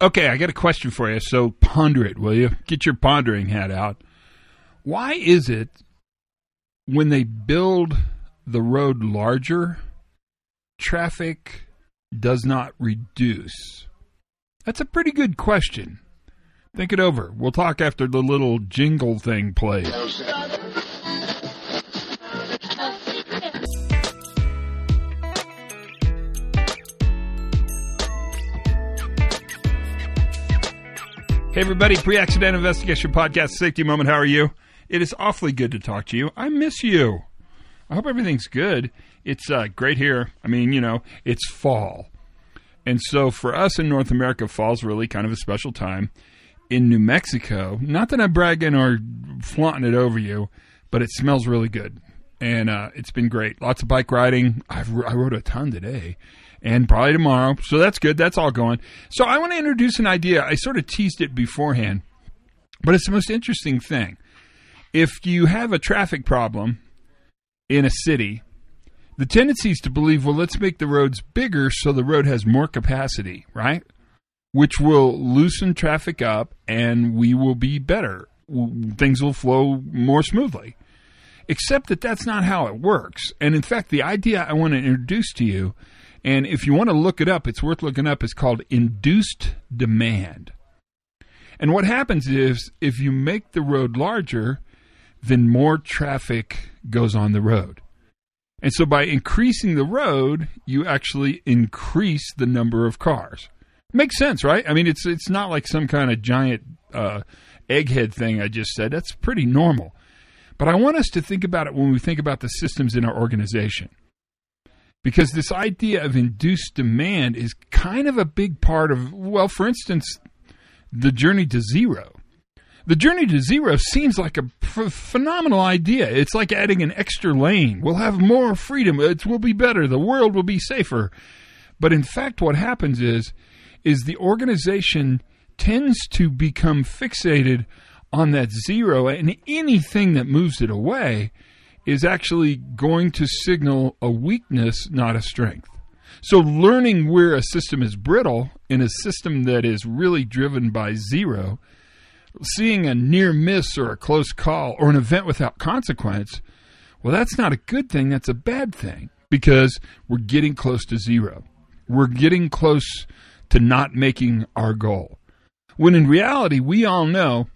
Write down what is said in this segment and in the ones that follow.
Okay, I got a question for you. So ponder it, will you? Get your pondering hat out. Why is it when they build the road larger, traffic does not reduce? That's a pretty good question. Think it over. We'll talk after the little jingle thing plays. Hey, everybody, pre accident investigation podcast, safety moment. How are you? It is awfully good to talk to you. I miss you. I hope everything's good. It's uh, great here. I mean, you know, it's fall. And so for us in North America, fall's really kind of a special time. In New Mexico, not that I'm bragging or flaunting it over you, but it smells really good. And uh, it's been great. Lots of bike riding. I've, I rode a ton today and probably tomorrow. So that's good. That's all going. So I want to introduce an idea. I sort of teased it beforehand, but it's the most interesting thing. If you have a traffic problem in a city, the tendency is to believe, well, let's make the roads bigger so the road has more capacity, right? Which will loosen traffic up and we will be better. Things will flow more smoothly. Except that that's not how it works. And in fact, the idea I want to introduce to you and if you want to look it up, it's worth looking up. It's called induced demand. And what happens is if you make the road larger, then more traffic goes on the road. And so by increasing the road, you actually increase the number of cars. Makes sense, right? I mean, it's it's not like some kind of giant uh, egghead thing I just said. That's pretty normal. But I want us to think about it when we think about the systems in our organization because this idea of induced demand is kind of a big part of, well, for instance, the journey to zero. The journey to zero seems like a phenomenal idea. It's like adding an extra lane. We'll have more freedom. It will be better. The world will be safer. But in fact, what happens is, is the organization tends to become fixated on that zero and anything that moves it away is actually going to signal a weakness, not a strength. So, learning where a system is brittle in a system that is really driven by zero, seeing a near miss or a close call or an event without consequence, well, that's not a good thing. That's a bad thing because we're getting close to zero. We're getting close to not making our goal. When in reality, we all know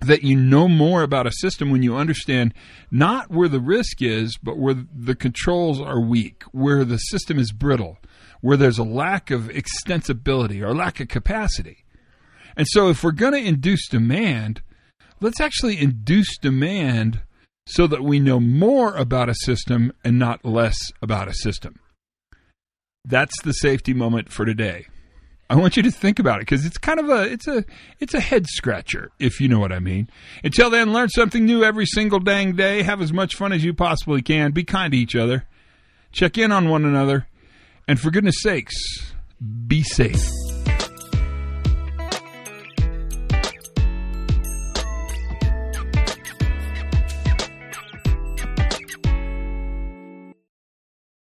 that you know more about a system when you understand not where the risk is, but where the controls are weak, where the system is brittle, where there's a lack of extensibility or lack of capacity. And so, if we're going to induce demand, let's actually induce demand so that we know more about a system and not less about a system. That's the safety moment for today. I want you to think about it because it's kind of a it's a it's a head scratcher if you know what I mean. Until then, learn something new every single dang day. Have as much fun as you possibly can. Be kind to each other. Check in on one another, and for goodness sakes, be safe.